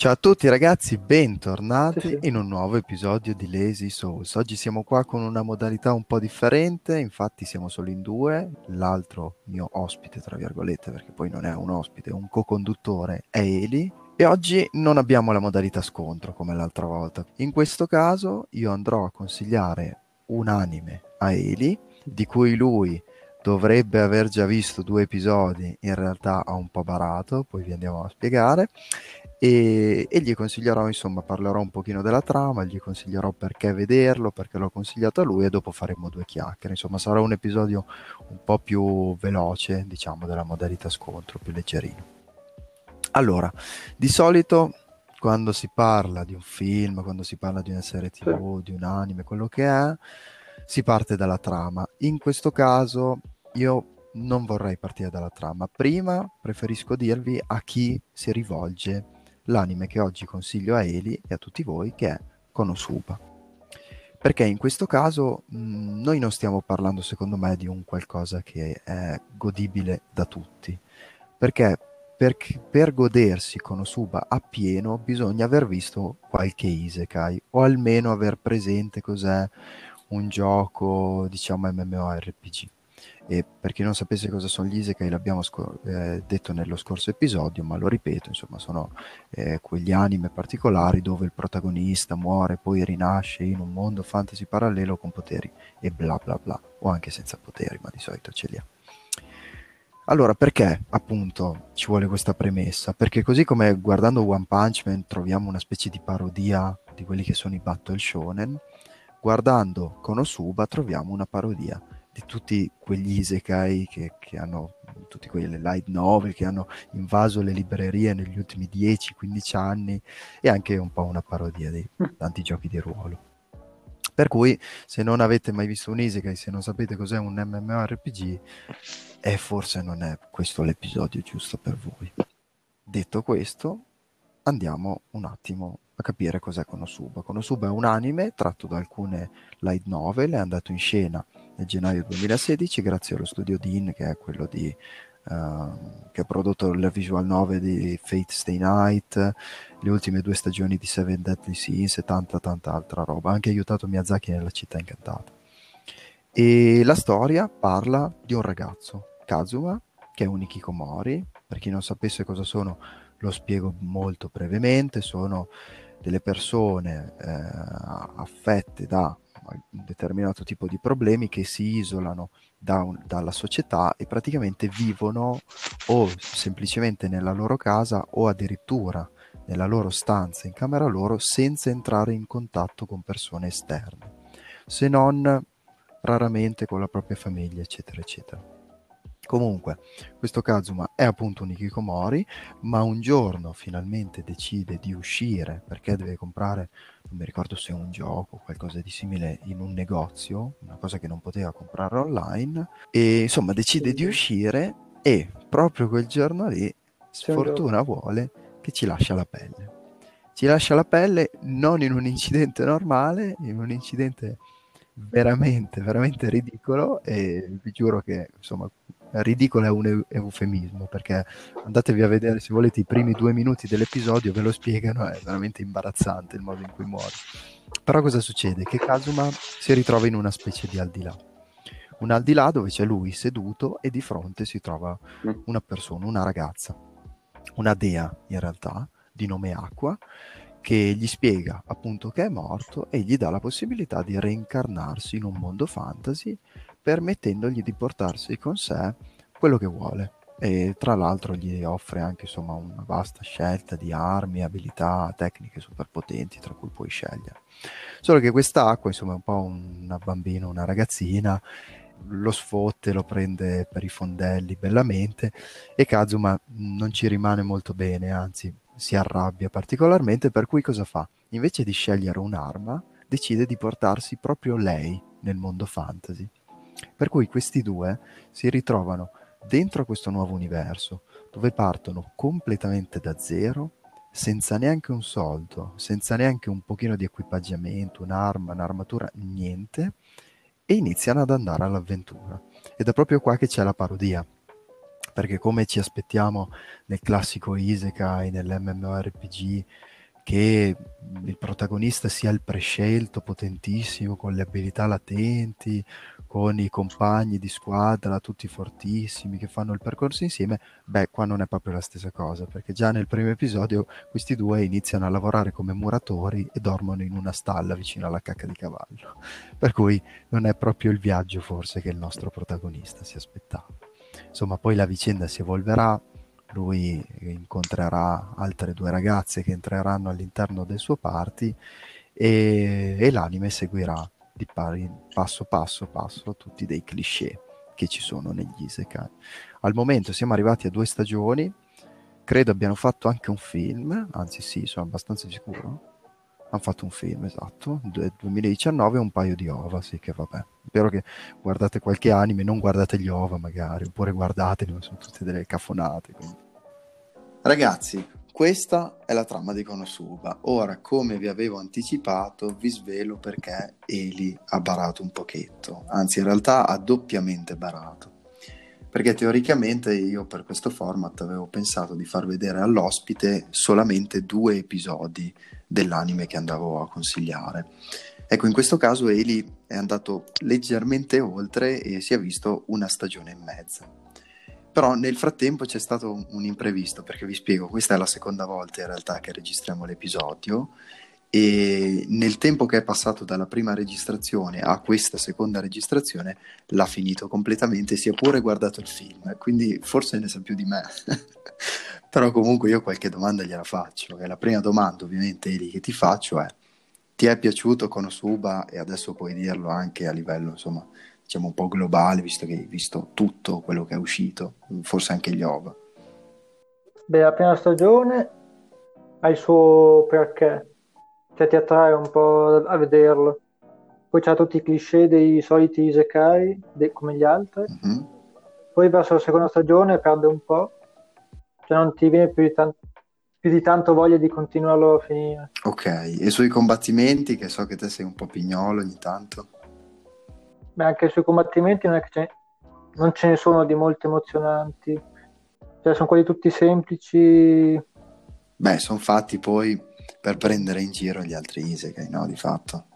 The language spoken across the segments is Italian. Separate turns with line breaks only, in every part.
Ciao a tutti ragazzi, bentornati in un nuovo episodio di Lazy Souls. Oggi siamo qua con una modalità un po' differente, infatti siamo solo in due, l'altro mio ospite, tra virgolette, perché poi non è un ospite, è un co-conduttore, è Eli. E oggi non abbiamo la modalità scontro come l'altra volta. In questo caso io andrò a consigliare un anime a Eli, di cui lui dovrebbe aver già visto due episodi, in realtà ha un po' barato, poi vi andiamo a spiegare e, e, gli consiglierò, insomma, parlerò un pochino della trama, gli consiglierò perché vederlo, perché l'ho consigliato a lui e dopo faremo due chiacchiere. Insomma, sarà un episodio un po' più veloce, diciamo, della modalità scontro, più leggerino. Allora, di solito quando si parla di un film, quando si parla di una serie tv, sì. di un anime, quello che è, si parte dalla trama. In questo caso io non vorrei partire dalla trama. Prima preferisco dirvi a chi si rivolge l'anime che oggi consiglio a Eli e a tutti voi che è Konosuba. Perché in questo caso mh, noi non stiamo parlando secondo me di un qualcosa che è godibile da tutti, perché per, per godersi Konosuba appieno bisogna aver visto qualche isekai o almeno aver presente cos'è un gioco diciamo MMORPG. E per chi non sapesse cosa sono gli Isekai, l'abbiamo scor- eh, detto nello scorso episodio, ma lo ripeto, insomma, sono eh, quegli anime particolari dove il protagonista muore, poi rinasce in un mondo fantasy parallelo con poteri e bla bla bla, o anche senza poteri, ma di solito ce li ha. Allora, perché appunto ci vuole questa premessa? Perché così come guardando One Punch Man troviamo una specie di parodia di quelli che sono i battle shonen, guardando Konosuba troviamo una parodia di tutti quegli isekai che, che hanno, tutti quelle light novel che hanno invaso le librerie negli ultimi 10-15 anni e anche un po' una parodia di mm. tanti giochi di ruolo. Per cui, se non avete mai visto un Isekai, se non sapete cos'è un MMORPG, eh, forse non è questo l'episodio giusto per voi. Detto questo, andiamo un attimo a capire cos'è Konosuba. Konosuba è un anime tratto da alcune light novel, è andato in scena nel gennaio 2016 grazie allo studio Dean che è quello di, uh, che ha prodotto il visual novel di Fate Stay Night, le ultime due stagioni di Seven Deadly Sins e tanta tanta altra roba, ha anche aiutato Miyazaki nella città incantata. E la storia parla di un ragazzo, Kazuma, che è un Ikikomori, per chi non sapesse cosa sono lo spiego molto brevemente, sono delle persone eh, affette da un determinato tipo di problemi che si isolano da un, dalla società e praticamente vivono o semplicemente nella loro casa o addirittura nella loro stanza in camera loro senza entrare in contatto con persone esterne, se non raramente con la propria famiglia, eccetera, eccetera. Comunque, questo Kazuma è appunto un Ikikomori, ma un giorno finalmente decide di uscire perché deve comprare, non mi ricordo se è un gioco o qualcosa di simile, in un negozio, una cosa che non poteva comprare online, e insomma decide di uscire e proprio quel giorno lì, sfortuna vuole che ci lascia la pelle. Ci lascia la pelle non in un incidente normale, in un incidente veramente, veramente ridicolo e vi giuro che insomma ridicolo è un eufemismo perché andatevi a vedere se volete i primi due minuti dell'episodio ve lo spiegano è veramente imbarazzante il modo in cui muore però cosa succede? che Kazuma si ritrova in una specie di al di là un al di là dove c'è lui seduto e di fronte si trova mm. una persona, una ragazza una dea in realtà di nome Acqua che gli spiega appunto che è morto e gli dà la possibilità di reincarnarsi in un mondo fantasy permettendogli di portarsi con sé quello che vuole e tra l'altro gli offre anche insomma una vasta scelta di armi, abilità, tecniche super potenti tra cui puoi scegliere. Solo che quest'acqua insomma è un po' una bambina, una ragazzina, lo sfotte, lo prende per i fondelli bellamente e Kazuma non ci rimane molto bene, anzi si arrabbia particolarmente per cui cosa fa? Invece di scegliere un'arma decide di portarsi proprio lei nel mondo fantasy per cui questi due si ritrovano dentro questo nuovo universo, dove partono completamente da zero, senza neanche un soldo, senza neanche un pochino di equipaggiamento, un'arma, un'armatura, niente, e iniziano ad andare all'avventura. Ed è proprio qua che c'è la parodia. Perché come ci aspettiamo nel classico Isekai, nell'MMORPG, che il protagonista sia il prescelto potentissimo con le abilità latenti, con i compagni di squadra tutti fortissimi che fanno il percorso insieme, beh, qua non è proprio la stessa cosa, perché già nel primo episodio questi due iniziano a lavorare come muratori e dormono in una stalla vicino alla cacca di cavallo. Per cui non è proprio il viaggio forse che il nostro protagonista si aspettava. Insomma, poi la vicenda si evolverà, lui incontrerà altre due ragazze che entreranno all'interno del suo party e, e l'anime seguirà di pari, passo passo passo tutti dei cliché che ci sono negli isekai. Al momento siamo arrivati a due stagioni, credo abbiano fatto anche un film, anzi sì, sono abbastanza sicuro. Hanno fatto un film, esatto, 2019 un paio di ova, sì che vabbè. Spero che guardate qualche anime, non guardate gli ova magari, oppure guardateli, sono tutte delle cafonate. Quindi. Ragazzi, questa è la trama di Konosuba. Ora, come vi avevo anticipato, vi svelo perché Eli ha barato un pochetto, anzi in realtà ha doppiamente barato. Perché teoricamente io per questo format avevo pensato di far vedere all'ospite solamente due episodi dell'anime che andavo a consigliare. Ecco, in questo caso Eli è andato leggermente oltre e si è visto una stagione e mezza. Però nel frattempo c'è stato un, imprevisto, perché vi spiego, questa è la seconda volta in realtà che registriamo l'episodio e nel tempo che è passato dalla prima registrazione a questa seconda registrazione l'ha finito completamente, si è pure guardato il film, quindi forse ne sa più di me. Però comunque io qualche domanda gliela faccio. E la prima domanda ovviamente Eli, che ti faccio è ti è piaciuto Konosuba e adesso puoi dirlo anche a livello insomma diciamo un po' globale visto che hai visto tutto quello che è uscito, forse anche gli OVA.
Beh, la prima stagione ha il suo perché, cioè ti attrae un po' a vederlo. Poi c'ha tutti i cliché dei soliti Isekai, de- come gli altri. Mm-hmm. Poi verso la seconda stagione perde un po', cioè non ti viene più di, tan- più di tanto voglia di continuarlo a finire.
Ok, e sui combattimenti, che so che te sei un po' pignolo ogni tanto?
Beh, anche sui combattimenti non, ce ne, non ce ne sono di molto emozionanti, cioè sono quelli tutti semplici.
Beh, sono fatti poi per prendere in giro gli altri Isekai, no? Di fatto.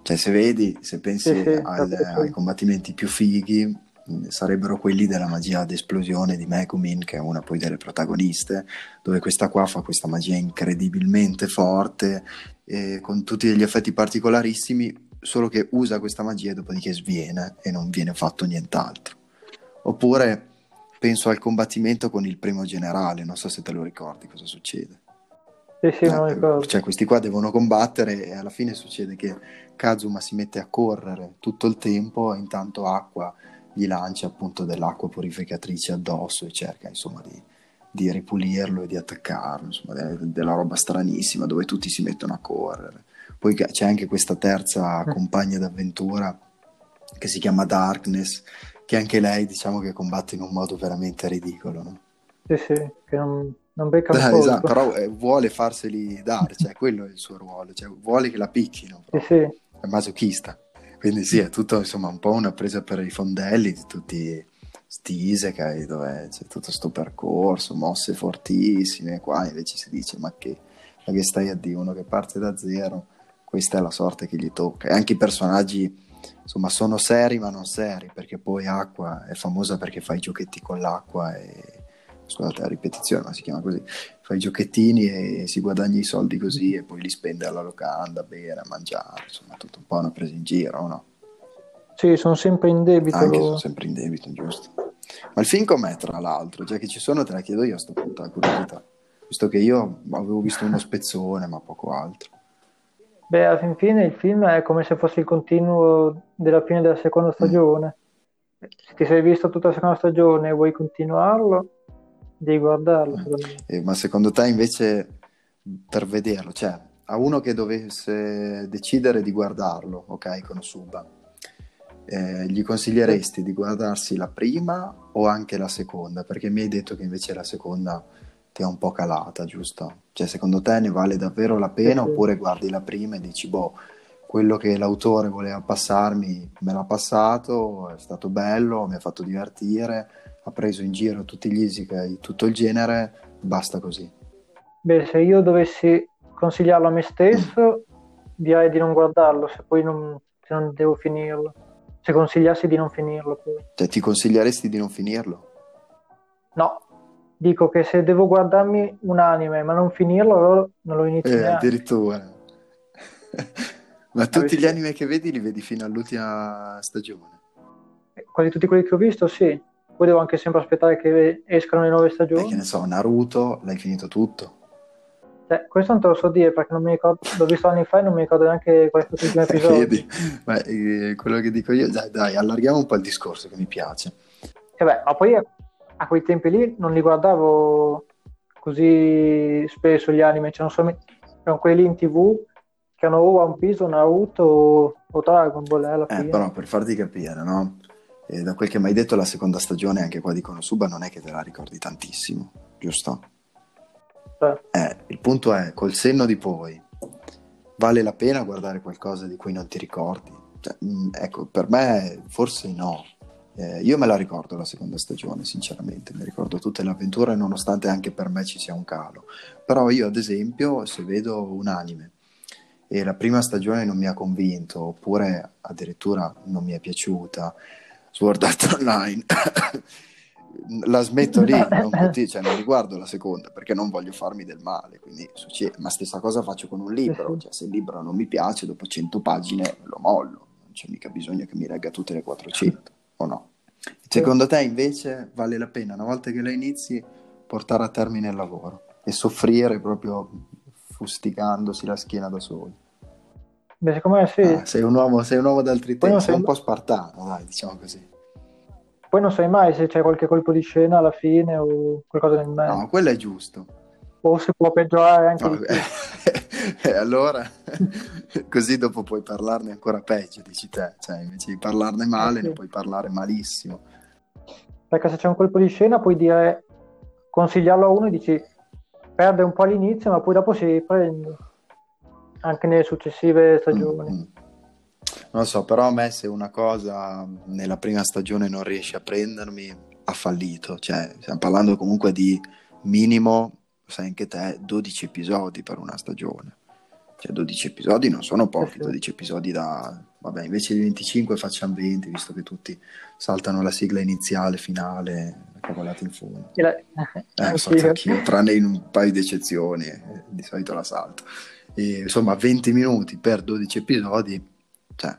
Cioè, se vedi, se pensi sì, sì, al, ai combattimenti più fighi, sarebbero quelli della magia d'esplosione di Megumin, che è una poi delle protagoniste, dove questa qua fa questa magia incredibilmente forte, eh, con tutti degli effetti particolarissimi, solo che usa questa magia e dopodiché sviene e non viene fatto nient'altro. Oppure penso al combattimento con il primo generale, non so se te lo ricordi cosa succede.
Sì, sì, eh,
cioè, questi qua devono combattere e alla fine succede che Kazuma si mette a correre tutto il tempo e intanto Acqua gli lancia appunto dell'acqua purificatrice addosso e cerca insomma di, di ripulirlo e di attaccarlo, insomma de- della roba stranissima dove tutti si mettono a correre. Poi c'è anche questa terza mm. compagna d'avventura che si chiama Darkness, che anche lei diciamo che combatte in un modo veramente ridicolo. No?
Sì, sì, che non, non becca un
eh, esatto, però eh, vuole farseli dare, cioè quello è il suo ruolo, cioè, vuole che la picchino.
Sì, sì.
È masochista. Quindi sì, è tutto insomma un po' una presa per i fondelli di tutti sti Isekai dove c'è tutto questo percorso, mosse fortissime, qua invece si dice ma che, ma che stai a dire uno che parte da zero, questa è la sorte che gli tocca. E anche i personaggi insomma sono seri ma non seri, perché poi Acqua è famosa perché fa i giochetti con l'acqua e scusate la ripetizione, ma si chiama così, fa i giochettini e si guadagna i soldi così e poi li spende alla locanda, a bere, a mangiare, insomma tutto un po' una presa in giro, no?
Sì, sono sempre in debito.
Anche sono sempre in debito, giusto. Ma il film com'è, tra l'altro? Già che ci sono, te la chiedo io a sto punto, la curiosità. Visto che io avevo visto uno spezzone, ma poco altro.
Beh, alla fin fine il film è come se fosse il continuo della fine della seconda stagione. Mm. Se ti sei visto tutta la seconda stagione e vuoi continuarlo, Devi guardarlo.
Eh, ma secondo te invece per vederlo, cioè a uno che dovesse decidere di guardarlo, ok, con Suba, eh, gli consiglieresti di guardarsi la prima o anche la seconda? Perché mi hai detto che invece la seconda ti ha un po' calata, giusto? Cioè secondo te ne vale davvero la pena sì, oppure guardi la prima e dici, boh, quello che l'autore voleva passarmi me l'ha passato, è stato bello, mi ha fatto divertire, ha preso in giro tutti gli isekai, tutto il genere, basta così.
Beh, se io dovessi consigliarlo a me stesso, direi di non guardarlo, se poi non, se non devo finirlo. Se consigliassi di non finirlo. Poi.
Cioè, ti consiglieresti di non finirlo?
No, dico che se devo guardarmi un anime ma non finirlo, allora non lo inizio
eh,
neanche.
Addirittura. ma tutti gli anime che vedi li vedi fino all'ultima stagione?
Quasi tutti quelli che ho visto, sì. Poi devo anche sempre aspettare che escano le nuove stagioni.
Che ne so, Naruto, l'hai finito tutto?
Cioè, questo non te lo so dire perché non mi ricordo, l'ho visto anni fa e non mi ricordo neanche questi ultimi episodi.
Vedi, ma eh, quello che dico io, dai, dai, allarghiamo un po' il discorso che mi piace.
E beh, ma poi a, quei tempi lì non li guardavo così spesso gli anime, cioè, solo, erano quelli in tv che hanno o One Piece o Naruto o, o Dragon Ball eh, alla
eh,
fine.
però per farti capire, no? E da quel che mi hai detto la seconda stagione, anche qua di Konosuba, non è che te la ricordi tantissimo, giusto? Eh, il punto è, col senno di poi, vale la pena guardare qualcosa di cui non ti ricordi? Cioè, mh, mm, ecco, per me forse no. Eh, io me la ricordo la seconda stagione, sinceramente, mi ricordo tutte le avventure, nonostante anche per me ci sia un calo. Però io, ad esempio, se vedo un anime e la prima stagione non mi ha convinto, oppure addirittura non mi è piaciuta, Sword Art Online la smetto lì, non, continu- cioè, non riguardo la seconda perché non voglio farmi del male. Quindi, ma stessa cosa faccio con un libro, cioè, se il libro non mi piace, dopo 100 pagine lo mollo, non c'è mica bisogno che mi regga tutte le 400, o no? Secondo te invece vale la pena, una volta che la inizi, portare a termine il lavoro e soffrire proprio fusticandosi la schiena da soli?
Beh, secondo me sì.
Ah, sei, un uomo, sei un uomo d'altri tempi, sei un po' spartano, dai, diciamo così.
Poi non sai mai se c'è qualche colpo di scena alla fine o qualcosa nel mezzo.
No, quello è giusto.
O si può peggiorare anche no,
E allora, così dopo puoi parlarne ancora peggio, dici te. Cioè, invece di parlarne male, eh sì. ne puoi parlare malissimo.
Perché se c'è un colpo di scena puoi dire, consigliarlo a uno e dici, perde un po' all'inizio, ma poi dopo si riprende. Anche nelle successive stagioni. Mm-hmm.
Non so, però a me se una cosa nella prima stagione non riesce a prendermi, ha fallito. Cioè, stiamo parlando comunque di minimo, sai anche te, 12 episodi per una stagione. Cioè 12 episodi non sono pochi, 12 episodi da... Vabbè, invece di 25 facciamo 20, visto che tutti saltano la sigla iniziale, finale, cavolate in fondo. La... Eh, so, anch'io, tranne in un paio di eccezioni, eh, di solito la salto. E, insomma, 20 minuti per 12 episodi, cioè,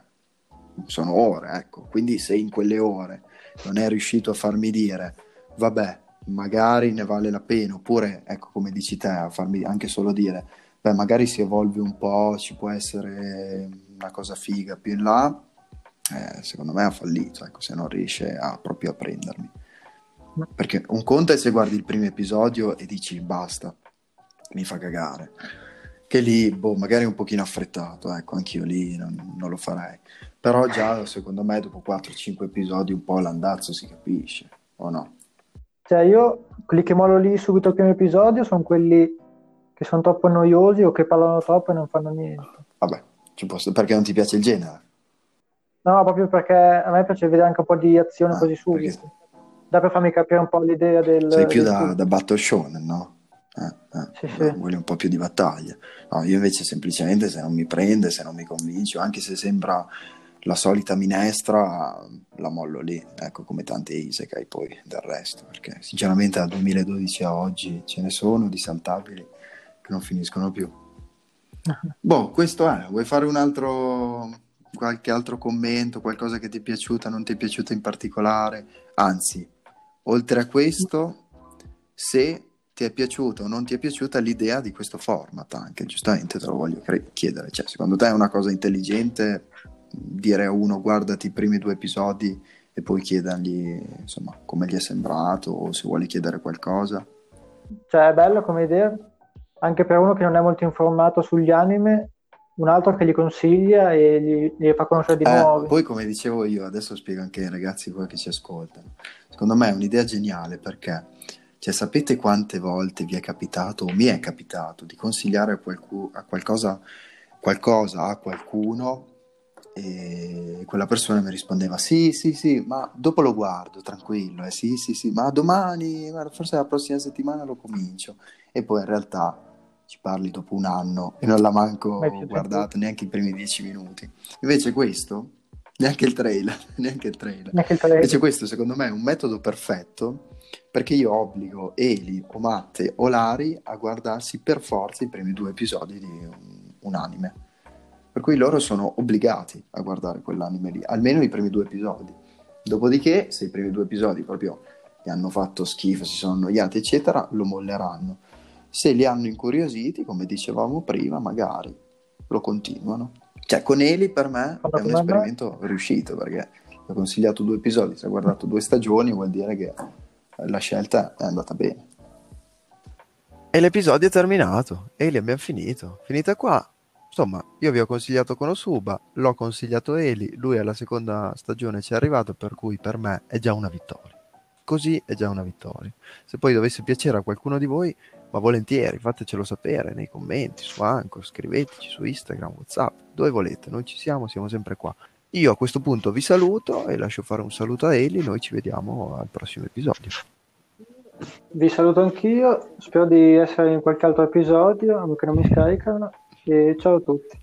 sono ore, ecco. Quindi se in quelle ore non è riuscito a farmi dire, vabbè, magari ne vale la pena, oppure, ecco, come dici te, a farmi anche solo dire, beh, magari si evolve un po', ci può essere una cosa figa più in là, eh, secondo me ha fallito, ecco, se non riesce a proprio a prendermi. Perché un conto è se guardi il primo episodio e dici basta, mi fa cagare. Che lì, boh, magari un pochino affrettato, ecco, anch'io lì non, non lo farei. Però già, secondo me, dopo 4-5 episodi un po' l'andazzo si capisce, o no?
Cioè, io, quelli che mollo lì subito al primo episodio sono quelli che sono troppo noiosi o che parlano troppo e non fanno niente.
Vabbè, posso... perché non ti piace il genere?
No, proprio perché a me piace vedere anche un po' di azione ah, così subito. Perché... Da per farmi capire un po' l'idea del...
Sei più da, da battle shonen, no? Eh, eh, sì, sì. Vuole un po' più di battaglia. No, io invece semplicemente se non mi prende, se non mi convince, anche se sembra la solita minestra la mollo lì, ecco come tante Isekai poi del resto, perché sinceramente dal 2012 a oggi ce ne sono di saltabili che non finiscono più. boh, questo è, vuoi fare un altro, qualche altro commento, qualcosa che ti è piaciuta, non ti è piaciuta in particolare? Anzi, oltre a questo, se ti è piaciuta o non ti è piaciuta l'idea di questo format anche, giustamente te lo voglio chiedere, cioè secondo te è una cosa intelligente dire a uno guardati i primi due episodi e poi chiedergli insomma come gli è sembrato o se vuole chiedere qualcosa.
Cioè è bello come idea, anche per uno che non è molto informato sugli anime, un altro che gli consiglia e gli, gli fa conoscere di
eh,
nuovo.
Poi come dicevo io, adesso spiego anche ai ragazzi qua che ci ascoltano, secondo me è un'idea geniale perché cioè, sapete quante volte vi è capitato o mi è capitato di consigliare a, qualcu- a qualcosa, qualcosa a qualcuno e quella persona mi rispondeva sì, sì, sì, ma dopo lo guardo, tranquillo, eh, sì, sì, sì, ma domani, forse la prossima settimana lo comincio. E poi in realtà ci parli dopo un anno e non l'ha manco guardato neanche i primi dieci minuti. Invece questo, neanche il trailer, neanche il trailer. Neanche il trailer. Invece questo secondo me è un metodo perfetto perché io obbligo Eli o Matte o Lari a guardarsi per forza i primi due episodi di un, un anime. Per cui loro sono obbligati a guardare quell'anime lì, almeno i primi due episodi. Dopodiché, se i primi due episodi proprio gli hanno fatto schifo, si sono annoiati, eccetera, lo molleranno. Se li hanno incuriositi, come dicevamo prima, magari lo continuano. Cioè, con Eli per me è un esperimento riuscito perché ho consigliato due episodi, si è guardato due stagioni, vuol dire che la scelta è andata bene.
E l'episodio è terminato, Eli abbiamo finito. Finita qua. Insomma, io vi ho consigliato Konosuba, l'ho consigliato Eli, lui alla seconda stagione ci è arrivato, per cui per me è già una vittoria. Così è già una vittoria. Se poi dovesse piacere a qualcuno di voi, ma volentieri fatecelo sapere nei commenti su Anchor, scriveteci su Instagram, Whatsapp, dove volete, noi ci siamo, siamo sempre qua. Io a questo punto vi saluto e lascio fare un saluto a Eli, noi ci vediamo al prossimo episodio.
Vi saluto anch'io, spero di essere in qualche altro episodio, che non mi scaricano, e ciao a tutti.